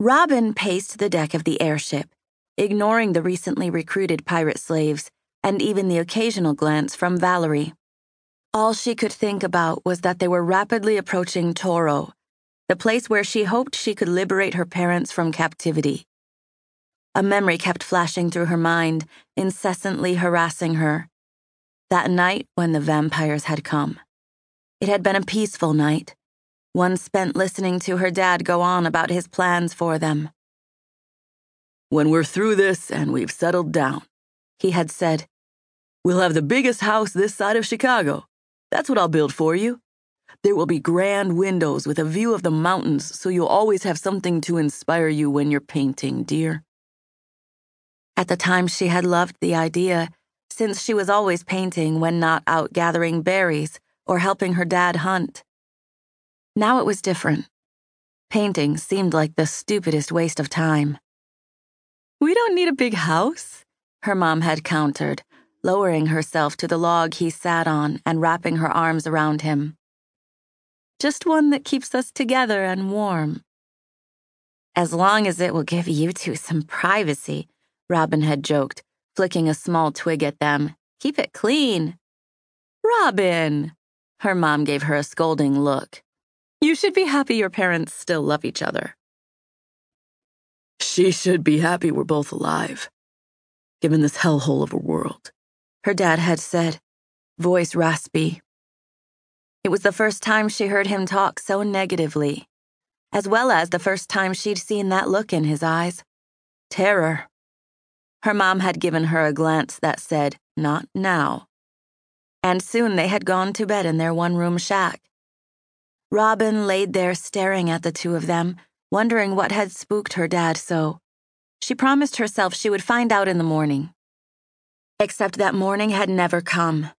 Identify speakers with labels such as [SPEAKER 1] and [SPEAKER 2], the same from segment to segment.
[SPEAKER 1] Robin paced the deck of the airship, ignoring the recently recruited pirate slaves and even the occasional glance from Valerie. All she could think about was that they were rapidly approaching Toro, the place where she hoped she could liberate her parents from captivity. A memory kept flashing through her mind, incessantly harassing her. That night when the vampires had come. It had been a peaceful night, one spent listening to her dad go on about his plans for them.
[SPEAKER 2] When we're through this and we've settled down, he had said, we'll have the biggest house this side of Chicago. That's what I'll build for you. There will be grand windows with a view of the mountains, so you'll always have something to inspire you when you're painting, dear.
[SPEAKER 1] At the time, she had loved the idea, since she was always painting when not out gathering berries or helping her dad hunt. Now it was different. Painting seemed like the stupidest waste of time.
[SPEAKER 2] We don't need a big house,
[SPEAKER 1] her mom had countered, lowering herself to the log he sat on and wrapping her arms around him.
[SPEAKER 2] Just one that keeps us together and warm.
[SPEAKER 1] As long as it will give you two some privacy, Robin had joked, flicking a small twig at them. Keep it clean.
[SPEAKER 2] Robin! Her mom gave her a scolding look. You should be happy your parents still love each other. She should be happy we're both alive, given this hellhole of a world,
[SPEAKER 1] her dad had said, voice raspy. It was the first time she heard him talk so negatively, as well as the first time she'd seen that look in his eyes terror. Her mom had given her a glance that said, Not now. And soon they had gone to bed in their one room shack. Robin laid there staring at the two of them, wondering what had spooked her dad so. She promised herself she would find out in the morning. Except that morning had never come.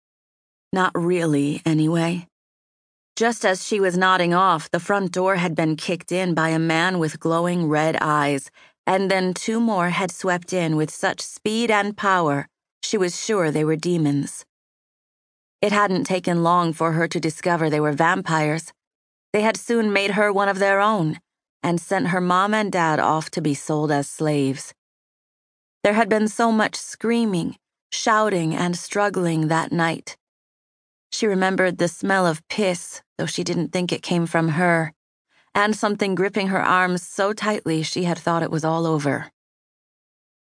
[SPEAKER 1] Not really, anyway. Just as she was nodding off, the front door had been kicked in by a man with glowing red eyes, and then two more had swept in with such speed and power, she was sure they were demons. It hadn't taken long for her to discover they were vampires. They had soon made her one of their own and sent her mom and dad off to be sold as slaves. There had been so much screaming, shouting, and struggling that night. She remembered the smell of piss, though she didn't think it came from her, and something gripping her arms so tightly she had thought it was all over.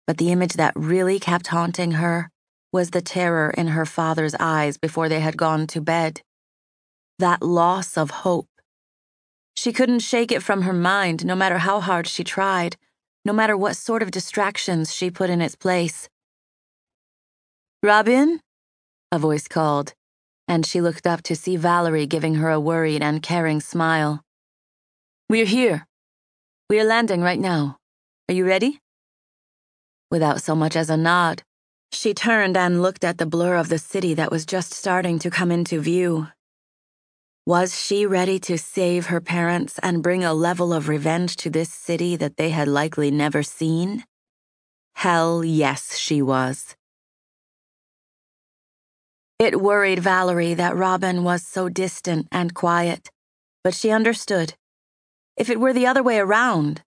[SPEAKER 1] But the image that really kept haunting her was the terror in her father's eyes before they had gone to bed. That loss of hope she couldn't shake it from her mind, no matter how hard she tried, no matter what sort of distractions she put in its place.
[SPEAKER 2] Robin?
[SPEAKER 1] A voice called, and she looked up to see Valerie giving her a worried and caring smile.
[SPEAKER 2] We're here. We are landing right now. Are you ready?
[SPEAKER 1] Without so much as a nod, she turned and looked at the blur of the city that was just starting to come into view. Was she ready to save her parents and bring a level of revenge to this city that they had likely never seen? Hell, yes, she was. It worried Valerie that Robin was so distant and quiet, but she understood. If it were the other way around,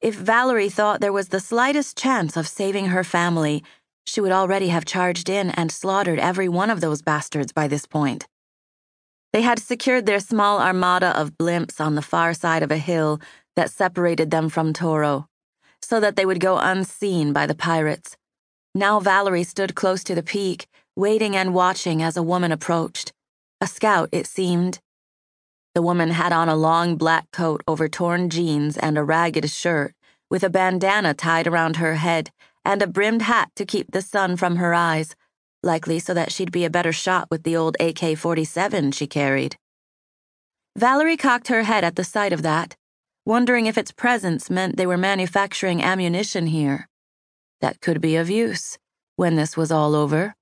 [SPEAKER 1] if Valerie thought there was the slightest chance of saving her family, she would already have charged in and slaughtered every one of those bastards by this point. They had secured their small armada of blimps on the far side of a hill that separated them from Toro, so that they would go unseen by the pirates. Now Valerie stood close to the peak, waiting and watching as a woman approached. A scout, it seemed. The woman had on a long black coat over torn jeans and a ragged shirt, with a bandana tied around her head and a brimmed hat to keep the sun from her eyes likely so that she'd be a better shot with the old AK 47 she carried. Valerie cocked her head at the sight of that, wondering if its presence meant they were manufacturing ammunition here. That could be of use when this was all over.